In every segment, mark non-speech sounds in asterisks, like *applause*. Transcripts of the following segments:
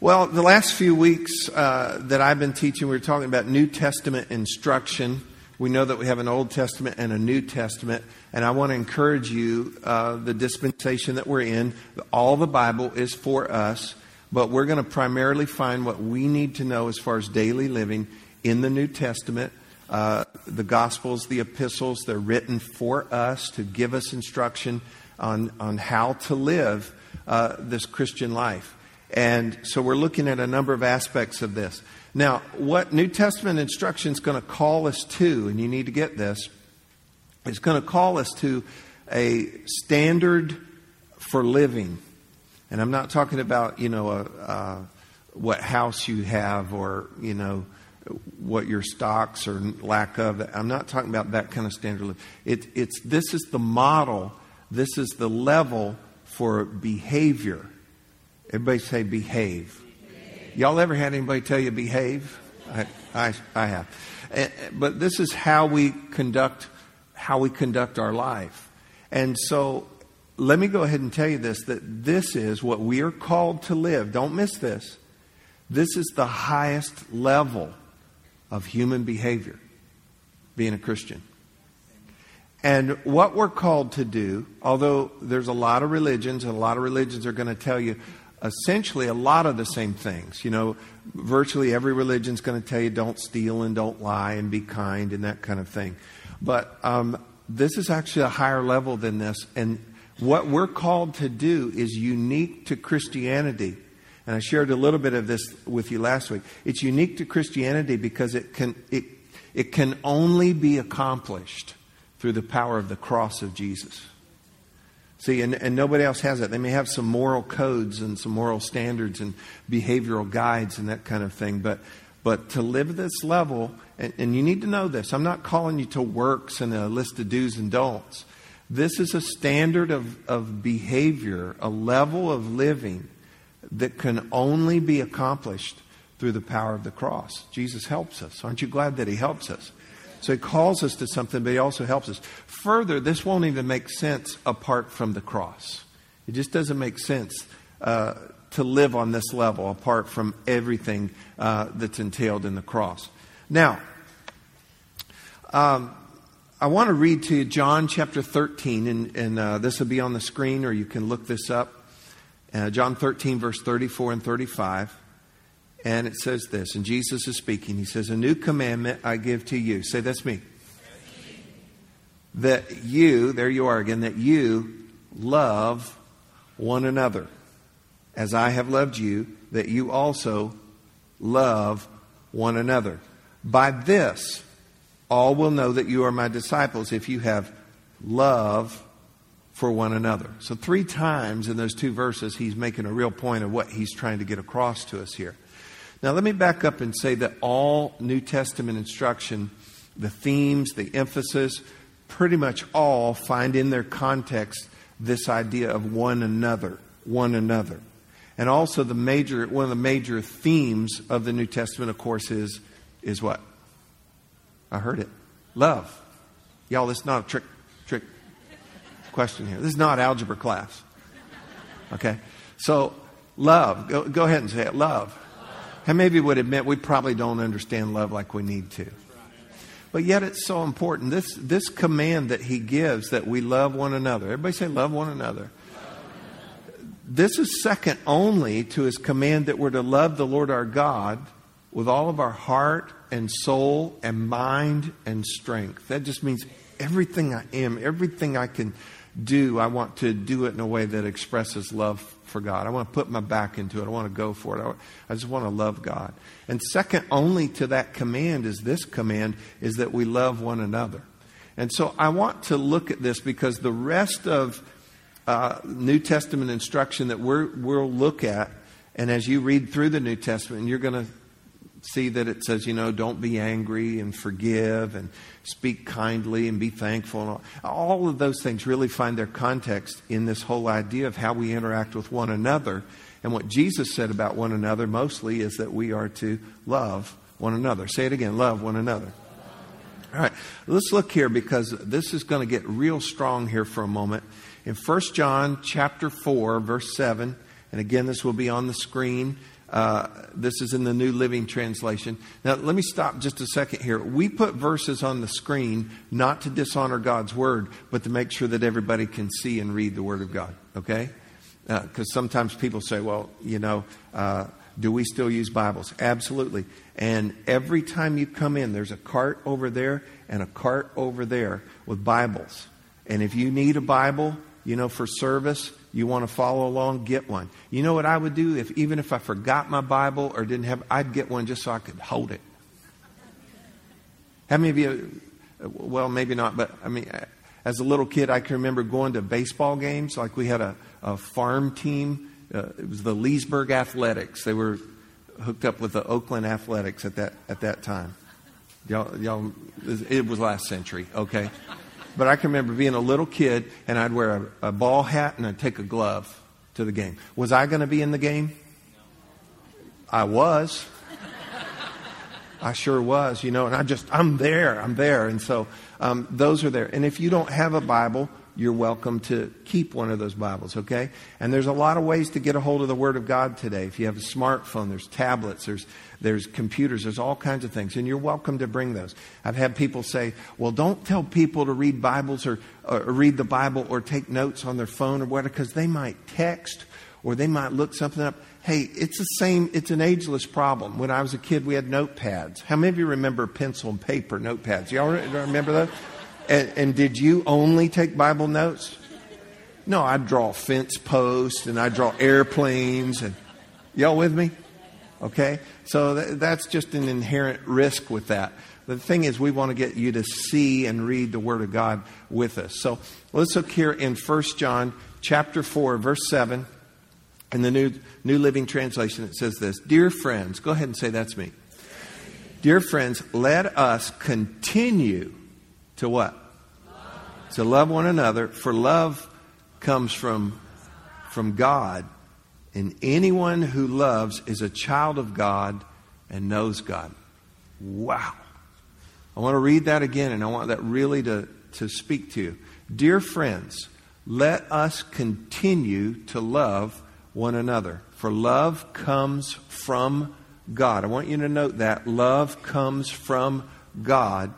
Well, the last few weeks uh, that I've been teaching, we were talking about New Testament instruction. We know that we have an Old Testament and a New Testament, and I want to encourage you uh, the dispensation that we're in. All the Bible is for us, but we're going to primarily find what we need to know as far as daily living in the New Testament. Uh, the Gospels, the epistles, they're written for us to give us instruction on, on how to live uh, this Christian life. And so we're looking at a number of aspects of this. Now, what New Testament instruction is going to call us to, and you need to get this, is going to call us to a standard for living. And I'm not talking about, you know, a, a, what house you have or, you know, what your stocks or lack of. I'm not talking about that kind of standard. It, it's, this is the model, this is the level for behavior. Everybody say behave. behave. Y'all ever had anybody tell you behave? I, I, I have. Eh, but this is how we conduct how we conduct our life. And so let me go ahead and tell you this that this is what we are called to live. Don't miss this. This is the highest level of human behavior, being a Christian. And what we're called to do, although there's a lot of religions, and a lot of religions are going to tell you essentially a lot of the same things. You know, virtually every religion is going to tell you don't steal and don't lie and be kind and that kind of thing. But um, this is actually a higher level than this. And what we're called to do is unique to Christianity. And I shared a little bit of this with you last week. It's unique to Christianity because it can, it, it can only be accomplished through the power of the cross of Jesus. See, and, and nobody else has it. They may have some moral codes and some moral standards and behavioral guides and that kind of thing, but, but to live this level, and, and you need to know this, I'm not calling you to works and a list of do's and don'ts. This is a standard of, of behavior, a level of living that can only be accomplished through the power of the cross. Jesus helps us. Aren't you glad that He helps us? So he calls us to something, but he also helps us. Further, this won't even make sense apart from the cross. It just doesn't make sense uh, to live on this level apart from everything uh, that's entailed in the cross. Now, um, I want to read to you John chapter 13, and, and uh, this will be on the screen, or you can look this up. Uh, John 13, verse 34 and 35. And it says this, and Jesus is speaking. He says, A new commandment I give to you. Say, that's me. That you, there you are again, that you love one another as I have loved you, that you also love one another. By this, all will know that you are my disciples if you have love for one another. So, three times in those two verses, he's making a real point of what he's trying to get across to us here. Now, let me back up and say that all New Testament instruction, the themes, the emphasis, pretty much all find in their context this idea of one another, one another. And also the major one of the major themes of the New Testament of course is is what? I heard it. Love. Y'all, this is not a trick trick question here. This is not algebra class. Okay? So love. Go, go ahead and say it. Love. How many of would admit we probably don't understand love like we need to? But yet it's so important. This, this command that he gives that we love one another. Everybody say, love one another. This is second only to his command that we're to love the Lord our God with all of our heart and soul and mind and strength. That just means everything I am, everything I can do, I want to do it in a way that expresses love for God. I want to put my back into it. I want to go for it. I, just want to love God. And second only to that command is this command is that we love one another. And so I want to look at this because the rest of uh, New Testament instruction that we will look at, and as you read through the New Testament, you're going to see that it says, you know, don't be angry and forgive and speak kindly and be thankful. And all. all of those things really find their context in this whole idea of how we interact with one another. And what Jesus said about one another mostly is that we are to love one another. Say it again love one another. All right, let's look here because this is going to get real strong here for a moment. In 1 John chapter 4, verse 7, and again, this will be on the screen. Uh, this is in the New Living Translation. Now, let me stop just a second here. We put verses on the screen not to dishonor God's Word, but to make sure that everybody can see and read the Word of God, okay? Because uh, sometimes people say, well, you know, uh, do we still use Bibles? Absolutely. And every time you come in, there's a cart over there and a cart over there with Bibles. And if you need a Bible, you know, for service, you want to follow along, get one. You know what I would do if even if I forgot my Bible or didn't have, I'd get one just so I could hold it. How many of you? Well, maybe not, but I mean, as a little kid, I can remember going to baseball games. Like we had a, a farm team. Uh, it was the Leesburg Athletics. They were hooked up with the Oakland Athletics at that at that time. Y'all, y'all, it was last century. Okay. But I can remember being a little kid and I'd wear a, a ball hat and I'd take a glove to the game. Was I going to be in the game? I was. I sure was, you know, and I just, I'm there, I'm there. And so um, those are there. And if you don't have a Bible, you're welcome to keep one of those Bibles, okay? And there's a lot of ways to get a hold of the Word of God today. If you have a smartphone, there's tablets, there's, there's computers, there's all kinds of things, and you're welcome to bring those. I've had people say, well, don't tell people to read Bibles or, or read the Bible or take notes on their phone or whatever, because they might text or they might look something up. Hey, it's the same, it's an ageless problem. When I was a kid, we had notepads. How many of you remember pencil and paper notepads? Y'all remember those? And, and did you only take Bible notes? No, I'd draw fence posts and I'd draw airplanes and y'all with me? Okay? So th- that's just an inherent risk with that. The thing is, we want to get you to see and read the Word of God with us. So let's look here in 1 John chapter 4, verse 7. In the New, New Living Translation, it says this Dear friends, go ahead and say that's me. Dear friends, let us continue to what? Love. To love one another, for love comes from, from God. And anyone who loves is a child of God and knows God. Wow. I want to read that again, and I want that really to, to speak to you. Dear friends, let us continue to love one another, for love comes from God. I want you to note that love comes from God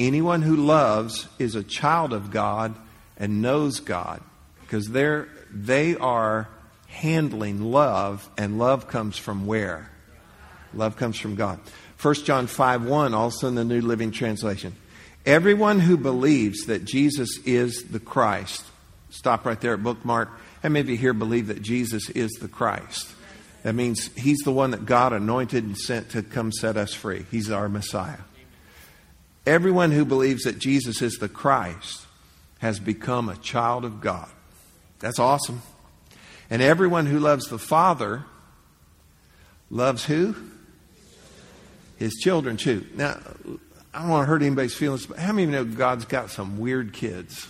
Anyone who loves is a child of God and knows God because they're, they are handling love, and love comes from where? Love comes from God. 1 John 5 1, also in the New Living Translation. Everyone who believes that Jesus is the Christ, stop right there at bookmark. Of you here believe that Jesus is the Christ? That means he's the one that God anointed and sent to come set us free. He's our Messiah. Everyone who believes that Jesus is the Christ has become a child of God. That's awesome. And everyone who loves the Father loves who? His children too. Now, I don't want to hurt anybody's feelings, but how many of you know God's got some weird kids?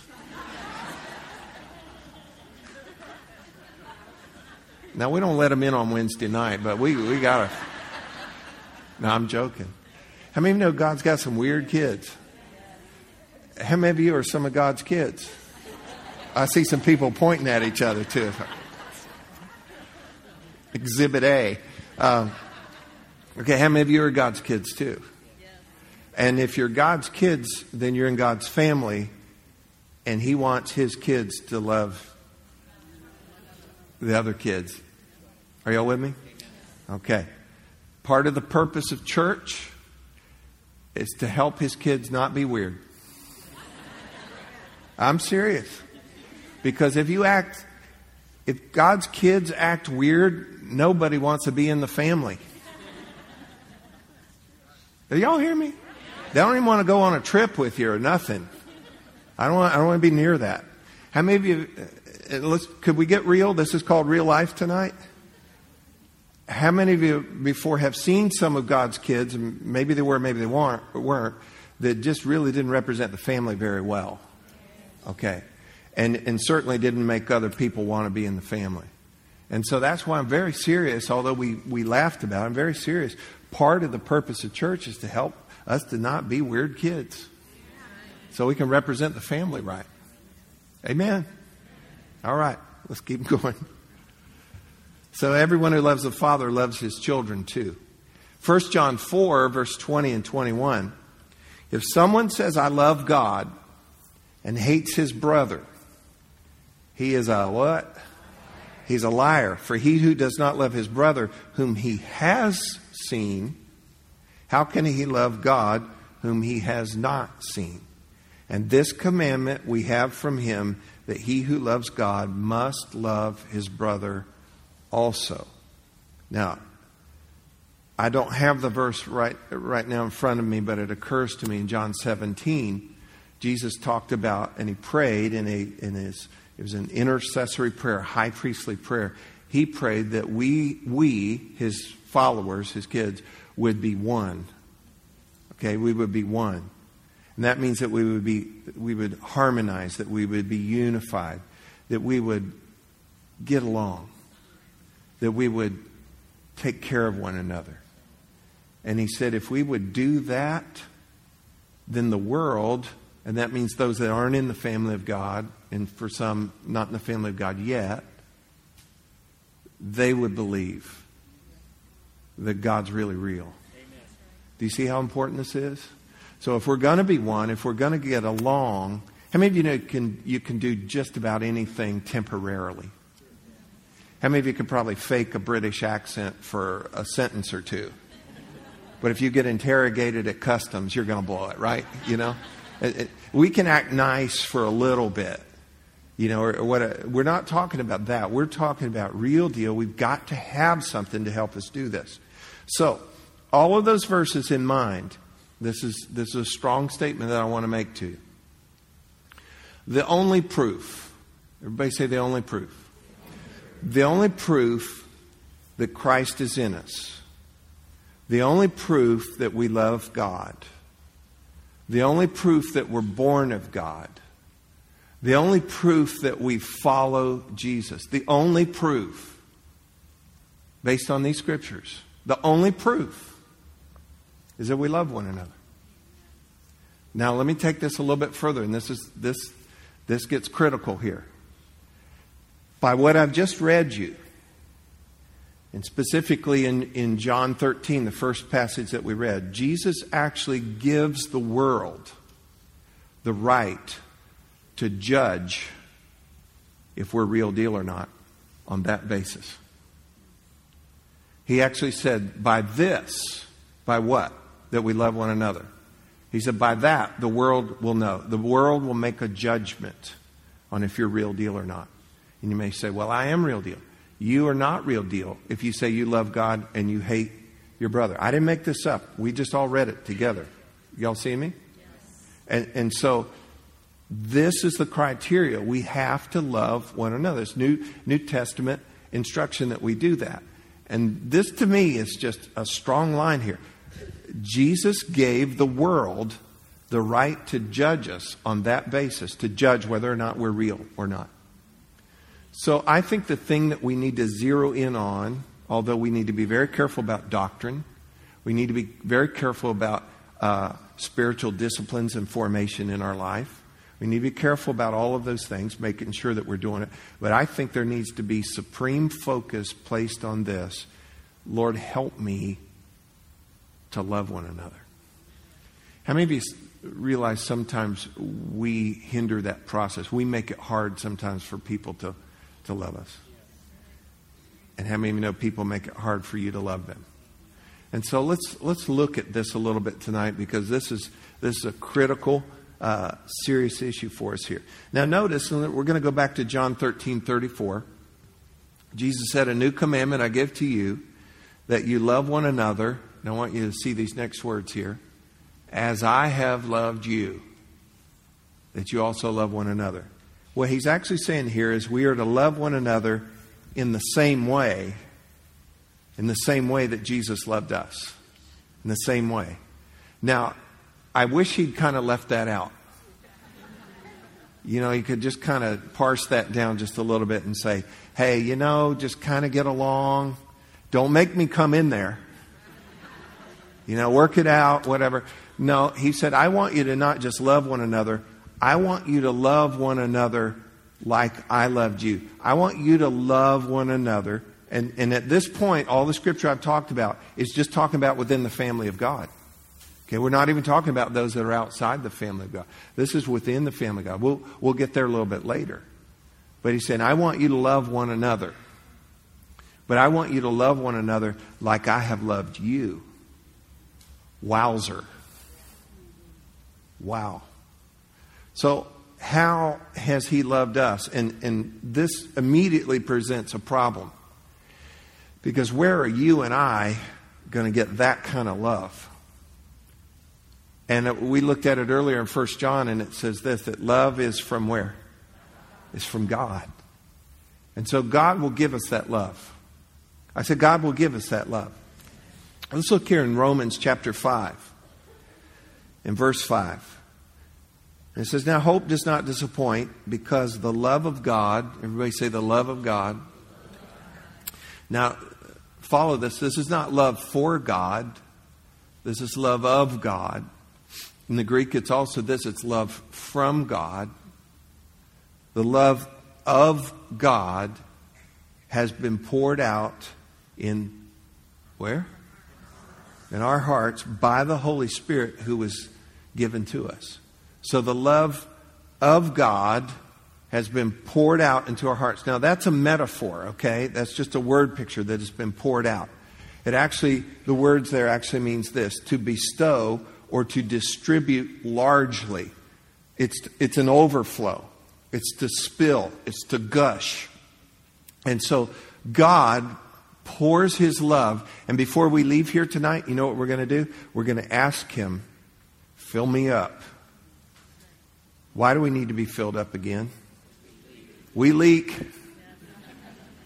now, we don't let them in on Wednesday night, but we, we got to. No, I'm joking. How many of you know God's got some weird kids? How many of you are some of God's kids? I see some people pointing at each other too. Exhibit A. Um, okay, how many of you are God's kids too? And if you're God's kids, then you're in God's family, and He wants His kids to love the other kids. Are y'all with me? Okay. Part of the purpose of church is to help his kids not be weird. *laughs* I'm serious. Because if you act, if God's kids act weird, nobody wants to be in the family. Do y'all hear me? They don't even want to go on a trip with you or nothing. I don't want, I don't want to be near that. How many of you, uh, let's, could we get real? This is called real life tonight how many of you before have seen some of God's kids, and maybe they were, maybe they weren't, weren't, that just really didn't represent the family very well? Okay. And, and certainly didn't make other people want to be in the family. And so that's why I'm very serious, although we, we laughed about it, I'm very serious. Part of the purpose of church is to help us to not be weird kids. So we can represent the family right. Amen. All right, let's keep *laughs* going. So everyone who loves the Father loves his children too. 1 John 4, verse 20 and 21. If someone says, I love God, and hates his brother, he is a what? He's a liar. For he who does not love his brother, whom he has seen, how can he love God, whom he has not seen? And this commandment we have from him that he who loves God must love his brother also. Now, I don't have the verse right, right now in front of me, but it occurs to me in John 17. Jesus talked about, and he prayed in, a, in his, it was an intercessory prayer, high priestly prayer. He prayed that we, we, his followers, his kids, would be one. Okay, we would be one. And that means that we would be, we would harmonize, that we would be unified, that we would get along that we would take care of one another. And he said, if we would do that, then the world, and that means those that aren't in the family of God, and for some not in the family of God yet, they would believe that God's really real. Amen. Do you see how important this is? So if we're going to be one, if we're going to get along, how many of you know can, you can do just about anything temporarily? How many of you could probably fake a British accent for a sentence or two? But if you get interrogated at customs, you're going to blow it, right? You know? We can act nice for a little bit. You know, or, what a, we're not talking about that. We're talking about real deal. We've got to have something to help us do this. So, all of those verses in mind, this is, this is a strong statement that I want to make to you. The only proof, everybody say the only proof the only proof that Christ is in us, the only proof that we love God, the only proof that we're born of God, the only proof that we follow Jesus, the only proof based on these scriptures, the only proof is that we love one another. Now, let me take this a little bit further, and this, is, this, this gets critical here by what I've just read you, and specifically in, in John 13, the first passage that we read, Jesus actually gives the world the right to judge if we're real deal or not on that basis. He actually said, by this, by what? That we love one another. He said, by that, the world will know. The world will make a judgment on if you're real deal or not. And you may say, Well, I am real deal. You are not real deal if you say you love God and you hate your brother. I didn't make this up. We just all read it together. Y'all see me? Yes. And, and so this is the criteria. We have to love one another. It's New, New Testament instruction that we do that. And this to me is just a strong line here. Jesus gave the world the right to judge us on that basis, to judge whether or not we're real or not. So I think the thing that we need to zero in on, although we need to be very careful about doctrine, we need to be very careful about uh, spiritual disciplines and formation in our life. We need to be careful about all of those things, making sure that we're doing it. But I think there needs to be supreme focus placed on this. Lord, help me to love one another. How many of you realize sometimes we hinder that process? We make it hard sometimes for people to to love us. And how many of you know people make it hard for you to love them? And so let's let's look at this a little bit tonight because this is this is a critical, uh, serious issue for us here. Now notice and we're going to go back to John thirteen thirty four. Jesus said, "A new commandment I give to you, that you love one another." And I want you to see these next words here. As I have loved you, that you also love one another. What he's actually saying here is we are to love one another in the same way, in the same way that Jesus loved us. In the same way. Now, I wish he'd kind of left that out. You know, he could just kind of parse that down just a little bit and say, hey, you know, just kind of get along. Don't make me come in there. You know, work it out, whatever. No, he said, I want you to not just love one another, I want you to love one another like I loved you. I want you to love one another And, and at this point, all the scripture I've talked about is just talking about within the family of God. Okay, we're not even talking about those that are outside the family of God. This is within the family of God. We'll, we'll get there a little bit later. But he's saying, I want you to love one another. But I want you to love one another like I have loved you. Wowzer. Wow. So, how has he loved us? And, and this immediately presents a problem. Because where are you and I going to get that kind of love? And we looked at it earlier in 1 John, and it says this that love is from where? It's from God. And so God will give us that love. I said, God will give us that love. Let's look here in Romans chapter 5, in verse 5. It says, Now hope does not disappoint because the love of God, everybody say the love of God. Now, follow this. This is not love for God, this is love of God. In the Greek, it's also this it's love from God. The love of God has been poured out in where? In our hearts by the Holy Spirit who was given to us. So the love of God has been poured out into our hearts. Now, that's a metaphor, okay? That's just a word picture that has been poured out. It actually, the words there actually means this to bestow or to distribute largely. It's, it's an overflow, it's to spill, it's to gush. And so God pours his love. And before we leave here tonight, you know what we're going to do? We're going to ask him, fill me up. Why do we need to be filled up again? We leak.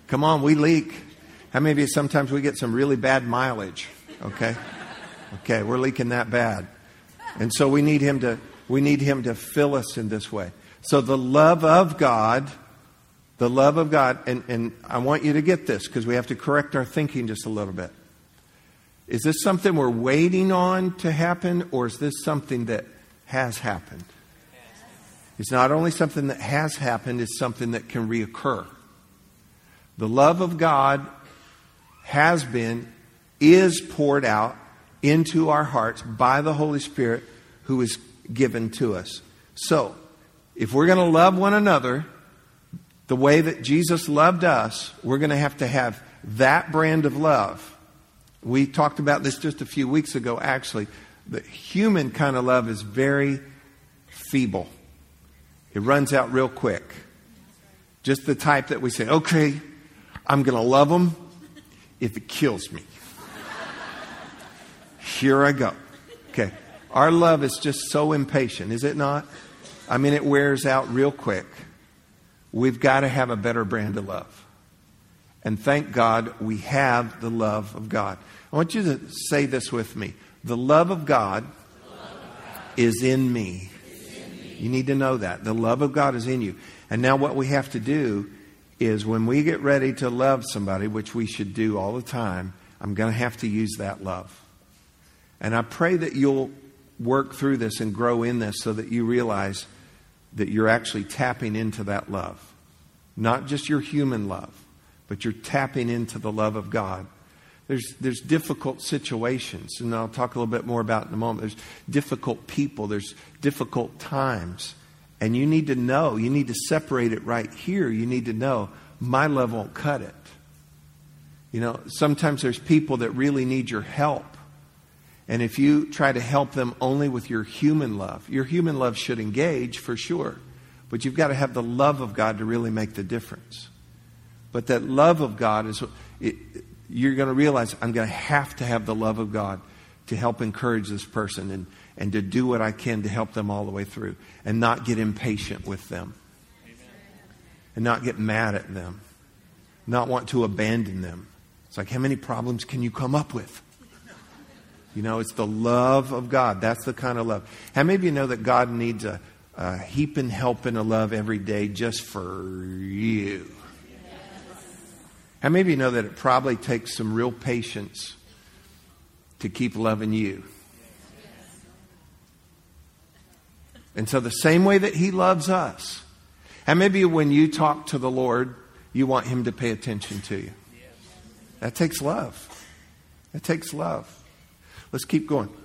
Come on, we leak. How many of you sometimes we get some really bad mileage? Okay? Okay, we're leaking that bad. And so we need him to we need him to fill us in this way. So the love of God, the love of God, and, and I want you to get this because we have to correct our thinking just a little bit. Is this something we're waiting on to happen, or is this something that has happened? It's not only something that has happened, it's something that can reoccur. The love of God has been, is poured out into our hearts by the Holy Spirit who is given to us. So, if we're going to love one another the way that Jesus loved us, we're going to have to have that brand of love. We talked about this just a few weeks ago, actually. The human kind of love is very feeble, it runs out real quick. Just the type that we say, okay, I'm going to love them if it kills me. Here I go. Okay. Our love is just so impatient, is it not? I mean, it wears out real quick. We've got to have a better brand of love. And thank God we have the love of God. I want you to say this with me. The love of God, love of God is, in me. You need to know that. The love of God is in you. And now, what we have to do is when we get ready to love somebody, which we should do all the time, I'm going to have to use that love. And I pray that you'll work through this and grow in this so that you realize that you're actually tapping into that love. Not just your human love, but you're tapping into the love of God. There's, there's difficult situations, and I'll talk a little bit more about in a moment. There's difficult people, there's difficult times. And you need to know, you need to separate it right here. You need to know, my love won't cut it. You know, sometimes there's people that really need your help. And if you try to help them only with your human love, your human love should engage for sure, but you've got to have the love of God to really make the difference. But that love of God is, it, you're going to realize I'm going to have to have the love of God to help encourage this person and, and to do what I can to help them all the way through and not get impatient with them Amen. and not get mad at them, not want to abandon them. It's like, how many problems can you come up with? You know, it's the love of God. That's the kind of love. How many of you know that God needs a, a heaping, helping of love every day just for you? How many of you know that it probably takes some real patience to keep loving you? And so, the same way that He loves us, of you, when you talk to the Lord, you want Him to pay attention to you? That takes love. That takes love. Let's keep going.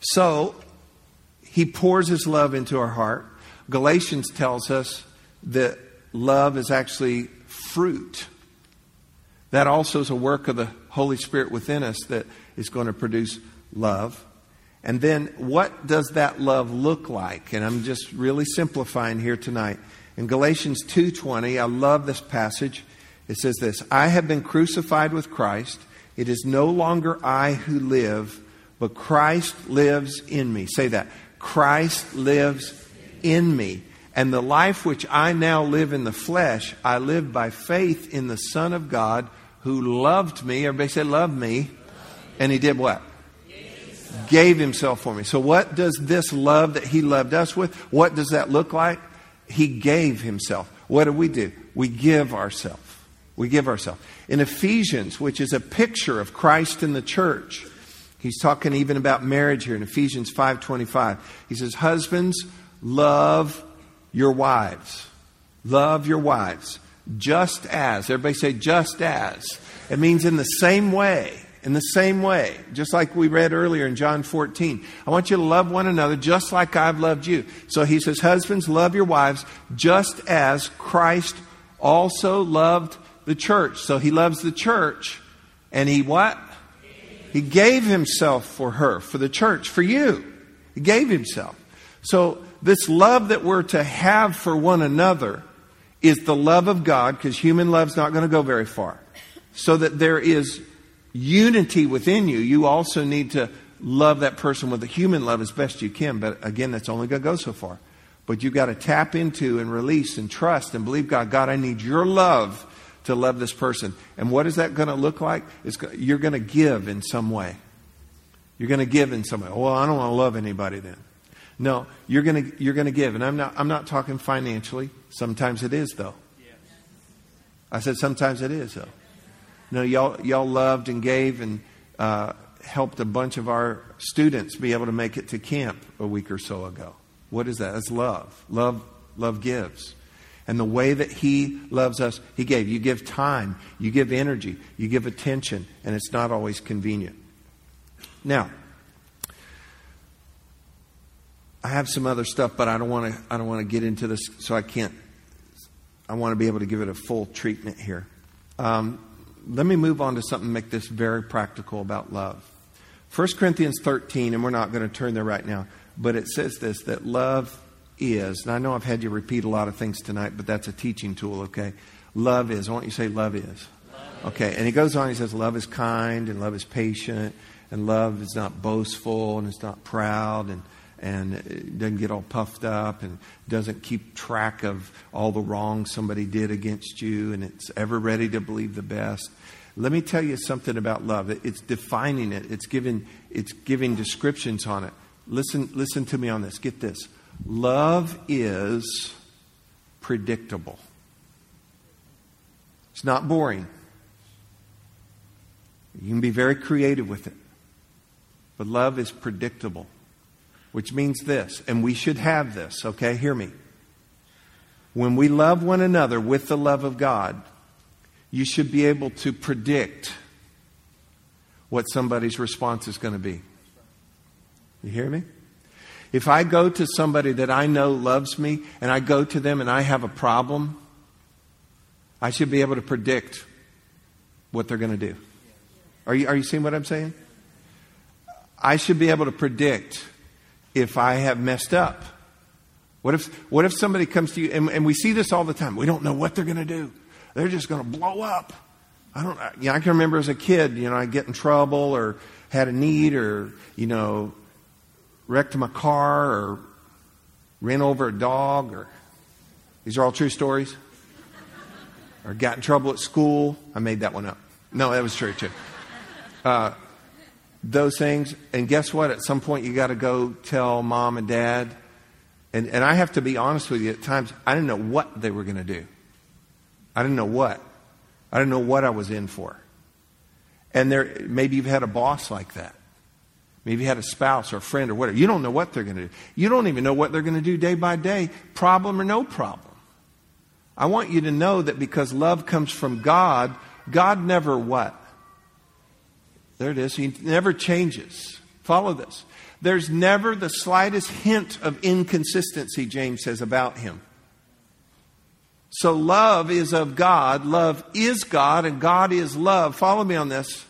So, he pours his love into our heart. Galatians tells us that love is actually fruit. That also is a work of the Holy Spirit within us that is going to produce love. And then what does that love look like? And I'm just really simplifying here tonight. In Galatians 2:20, I love this passage. It says this, I have been crucified with Christ. It is no longer I who live, but Christ lives in me. Say that. Christ lives in me. And the life which I now live in the flesh, I live by faith in the Son of God who loved me. Everybody say, love me. And he did what? Gave himself for me. So, what does this love that he loved us with, what does that look like? He gave himself. What do we do? We give ourselves. We give ourselves. In Ephesians, which is a picture of Christ in the church, he's talking even about marriage here in Ephesians 5:25. He says, "Husbands, love your wives. Love your wives, just as." Everybody say just as. It means in the same way. In the same way, just like we read earlier in John 14. I want you to love one another just like I've loved you. So he says, Husbands, love your wives just as Christ also loved the church. So he loves the church. And he what? He gave himself for her, for the church, for you. He gave himself. So this love that we're to have for one another is the love of God, because human love's not going to go very far. So that there is unity within you, you also need to love that person with a human love as best you can. But again, that's only going to go so far. But you've got to tap into and release and trust and believe God. God, I need your love to love this person. And what is that going to look like? It's, you're going to give in some way. You're going to give in some way. Well, I don't want to love anybody then. No, you're going you're to give, and I'm not I'm not talking financially. Sometimes it is though. I said sometimes it is though. No, y'all y'all loved and gave and uh, helped a bunch of our students be able to make it to camp a week or so ago. What is that? That's love. Love love gives. And the way that He loves us, He gave. You give time, you give energy, you give attention, and it's not always convenient. Now, I have some other stuff, but I don't want to. I don't want to get into this, so I can't. I want to be able to give it a full treatment here. Um, let me move on to something make this very practical about love. 1 Corinthians 13, and we're not going to turn there right now, but it says this that love is, and I know I've had you repeat a lot of things tonight, but that's a teaching tool, okay? Love is. I want you to say love is. Love okay, and he goes on, he says, love is kind, and love is patient, and love is not boastful, and it's not proud, and and doesn't get all puffed up and doesn't keep track of all the wrong somebody did against you and it's ever ready to believe the best. Let me tell you something about love. It's defining it. It's giving it's giving descriptions on it. Listen listen to me on this. Get this. Love is predictable. It's not boring. You can be very creative with it. But love is predictable, which means this, and we should have this, okay? Hear me. When we love one another with the love of God, you should be able to predict what somebody's response is going to be. You hear me? If I go to somebody that I know loves me and I go to them and I have a problem, I should be able to predict what they're going to do. Are you, are you seeing what I'm saying? I should be able to predict if I have messed up. What if, what if somebody comes to you, and, and we see this all the time, we don't know what they're going to do. They're just going to blow up. I don't, you know, I can remember as a kid, you know, I get in trouble or had a need or, you know, wrecked my car or ran over a dog or these are all true stories or got in trouble at school i made that one up no that was true too uh, those things and guess what at some point you got to go tell mom and dad and, and i have to be honest with you at times i didn't know what they were going to do i didn't know what i didn't know what i was in for and there maybe you've had a boss like that Maybe you had a spouse or a friend or whatever. You don't know what they're going to do. You don't even know what they're going to do day by day, problem or no problem. I want you to know that because love comes from God, God never what? There it is. He never changes. Follow this. There's never the slightest hint of inconsistency, James says, about him. So love is of God, love is God, and God is love. Follow me on this.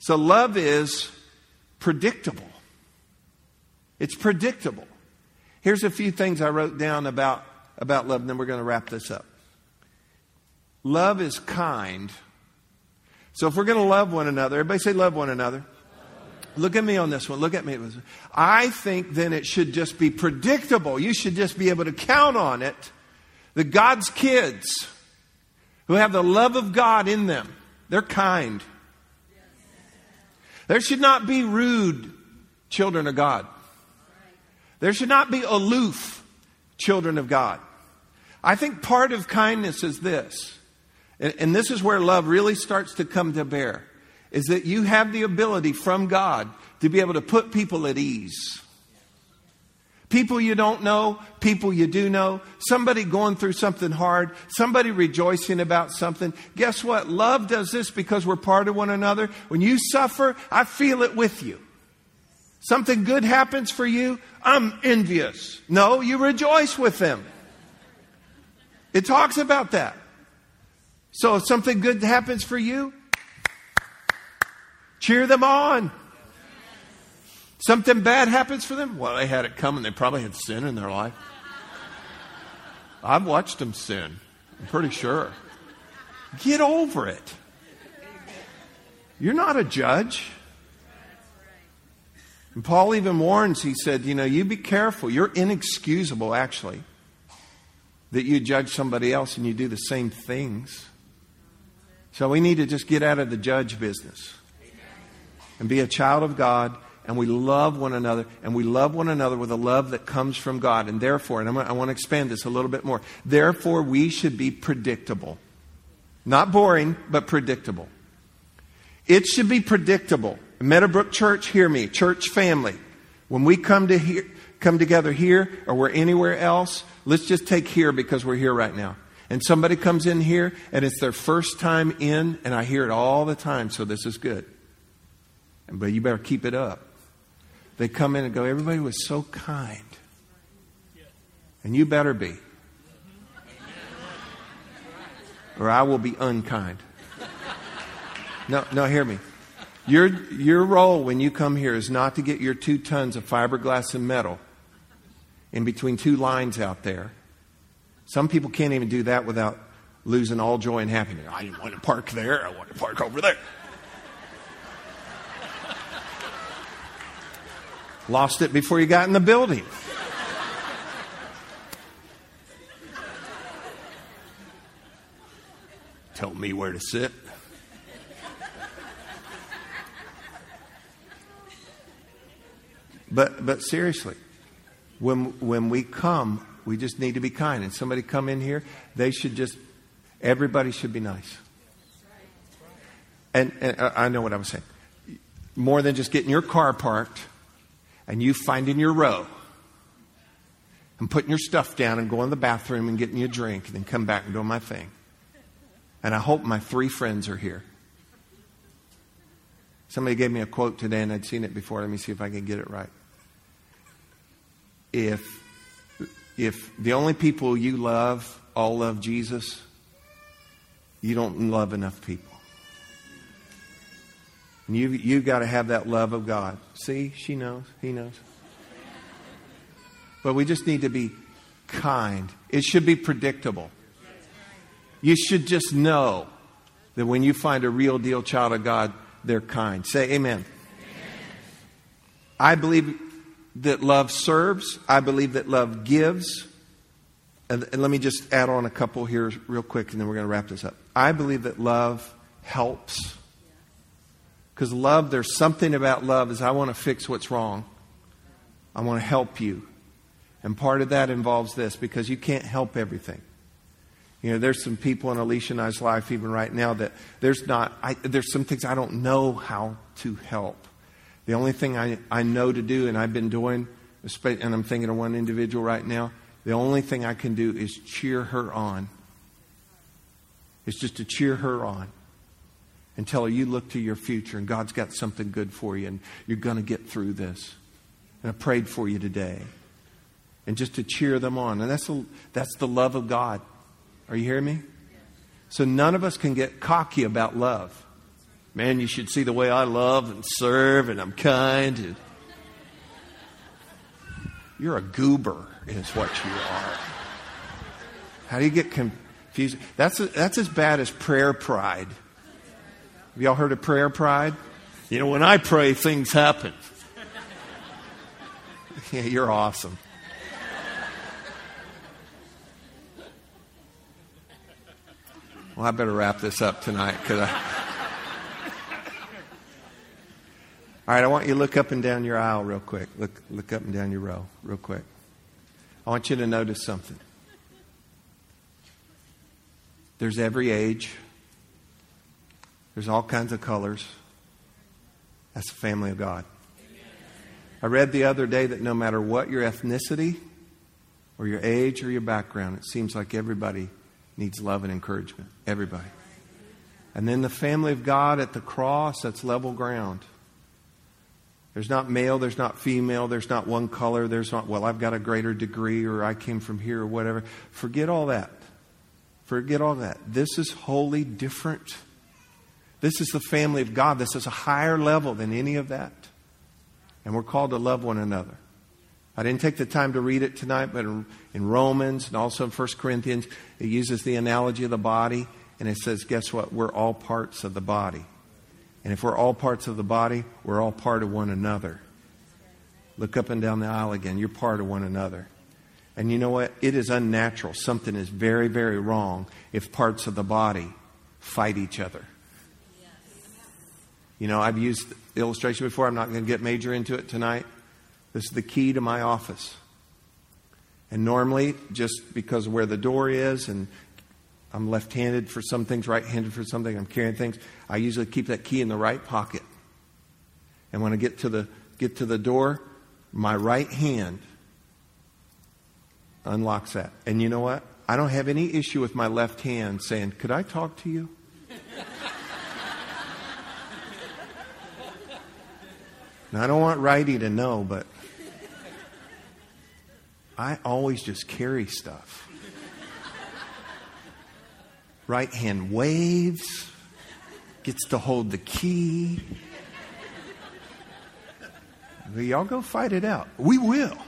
So love is predictable. It's predictable. Here's a few things I wrote down about, about love, and then we're going to wrap this up. Love is kind. So if we're going to love one another, everybody say love one another. Look at me on this one. Look at me. I think then it should just be predictable. You should just be able to count on it that God's kids who have the love of God in them, they're kind. There should not be rude children of God. There should not be aloof children of God. I think part of kindness is this, and, this is where love really starts to come to bear, is that you have the ability from God to be able to put people at ease. People you don't know, people you do know, somebody going through something hard, somebody rejoicing about something. Guess what? Love does this because we're part of one another. When you suffer, I feel it with you. Something good happens for you, I'm envious. No, you rejoice with them. It talks about that. So if something good happens for you, cheer them on. Something bad happens for them, well, they had it coming. They probably had sin in their life. I've watched them sin. I'm pretty sure. Get over it. You're not a judge. And Paul even warns, he said, you know, you be careful. You're inexcusable, actually, that you judge somebody else and you do the same things. So we need to just get out of the judge business and be a child of God and we love one another and we love one another with a love that comes from God. And therefore, and i want to expand this a little bit more, therefore we should be predictable. Not boring, but predictable. It should be predictable Meadowbrook Church, hear me, church family. When we come to come together here or we're anywhere else, let's just take here because we're here right now. And somebody comes in here and it's their first time in, and I hear it all the time, so this is good. But you better keep it up. They come in and go, everybody was so kind. And you better be. Or I will be unkind. No, no, hear me. Your, your role when you come here is not to get your two tons of fiberglass and metal in between two lines out there. Some people can't even do that without losing all joy and happiness. I didn't want to park there, I want to park over there. Lost it before you got in the building. Tell me where to sit. But, but seriously, when, when we come, we just need to be kind. And somebody come in here, they should just, everybody should be nice. And, and uh, I know what I was saying. More than just getting your car parked and you finding your row and putting your stuff down and going to the bathroom and getting you a drink and then come back and do my thing. And I hope my three friends are here. Somebody gave me a quote today and I'd seen it before. Let me see if I can get it right if if the only people you love all love Jesus, you don't love enough people. And you you got to have that love of God. See, she knows, he knows. But we just need to be kind. It should be predictable. You should just know that when you find a real deal child of God, they're kind. Say amen. amen. I believe that love serves. I believe that love gives. And, and let me just add on a couple here real quick, and then we're going to wrap this up. I believe that love helps. Because love, there's something about love is I want to fix what's wrong. I want to help you. And part of that involves this because you can't help everything. You know, there's some people in Alicia and I's life even right now that there's not, I, there's some things I don't know how to help. The only thing I, I know to do, and I've been doing, and I'm thinking of one individual right now, the only thing I can do is cheer her on. It's just to cheer her on. and tell her you look to your future and God's got something good for you and you're going to get through this. And I prayed for you today. And just to cheer them on. And that's the, that's the love of God. Are you hearing me? So none of us can get cocky about love. Man, you should see the way I love and serve and I'm kind. And you're a goober, is what you are. How do you get confused? That's, that's as bad as prayer pride. Have y'all heard of prayer pride? You know, when I pray, things happen. *laughs* yeah, you're awesome. Well, I better wrap this up tonight because I. All right, I want you to look up and down your aisle real quick. Look, look up and down your row real quick. I want you to notice something. There's every age, there's all kinds of colors. That's the family of God. I read the other day that no matter what your ethnicity or your age or your background, it seems like everybody needs love and encouragement. Everybody. And then the family of God at the cross, that's level ground. There's not male, there's not female, there's not one color, there's not, well, I've got a greater degree or I came from here or whatever. Forget all that. Forget all that. This is wholly different. This is the family of God. This is a higher level than any of that. And we're called to love one another. I didn't take the time to read it tonight, but in Romans and also in 1 Corinthians, it uses the analogy of the body, and it says, guess what? We're all parts of the body. And if we're all parts of the body, we're all part of one another. Look up and down the aisle again. You're part of one another. And you know what? It is unnatural. Something is very, very wrong if parts of the body fight each other. You know, I've used the illustration before. I'm not going to get major into it tonight. This is the key to my office. And normally, just because of where the door is, and I'm left handed for some things, right handed for something, I'm carrying things, I usually keep that key in the right pocket. And when I get to the, get to the door, my right hand unlocks that. And you know what? I don't have any issue with my left hand saying, Could I talk to you? now, I don't want righty to know, but I always just carry stuff. Right hand waves, gets to hold the key. Y'all go fight it out. We will.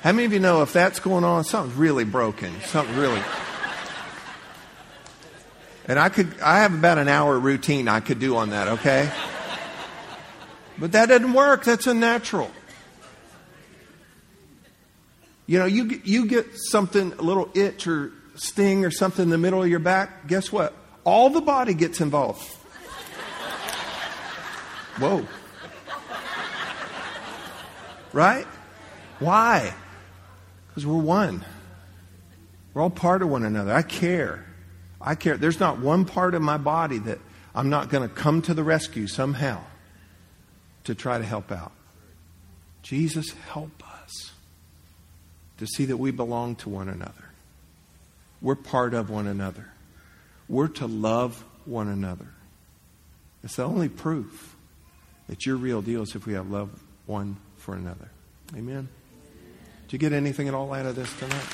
How many of you know if that's going on, something's really broken? Something really. And I could, I have about an hour routine I could do on that, okay? But that doesn't work. That's unnatural. You know, you get, you get something, a little itch or sting or something in the middle of your back. Guess what? All the body gets involved. Whoa. Right? Why? Because we're one. We're all part of one another. I care. I care. There's not one part of my body that I'm not going to come to the rescue somehow to try to help out. Jesus, help to see that we belong to one another. We're part of one another. We're to love one another. It's the only proof that you're real deal is if we have love one for another. Amen. Did you get anything at all out of this tonight?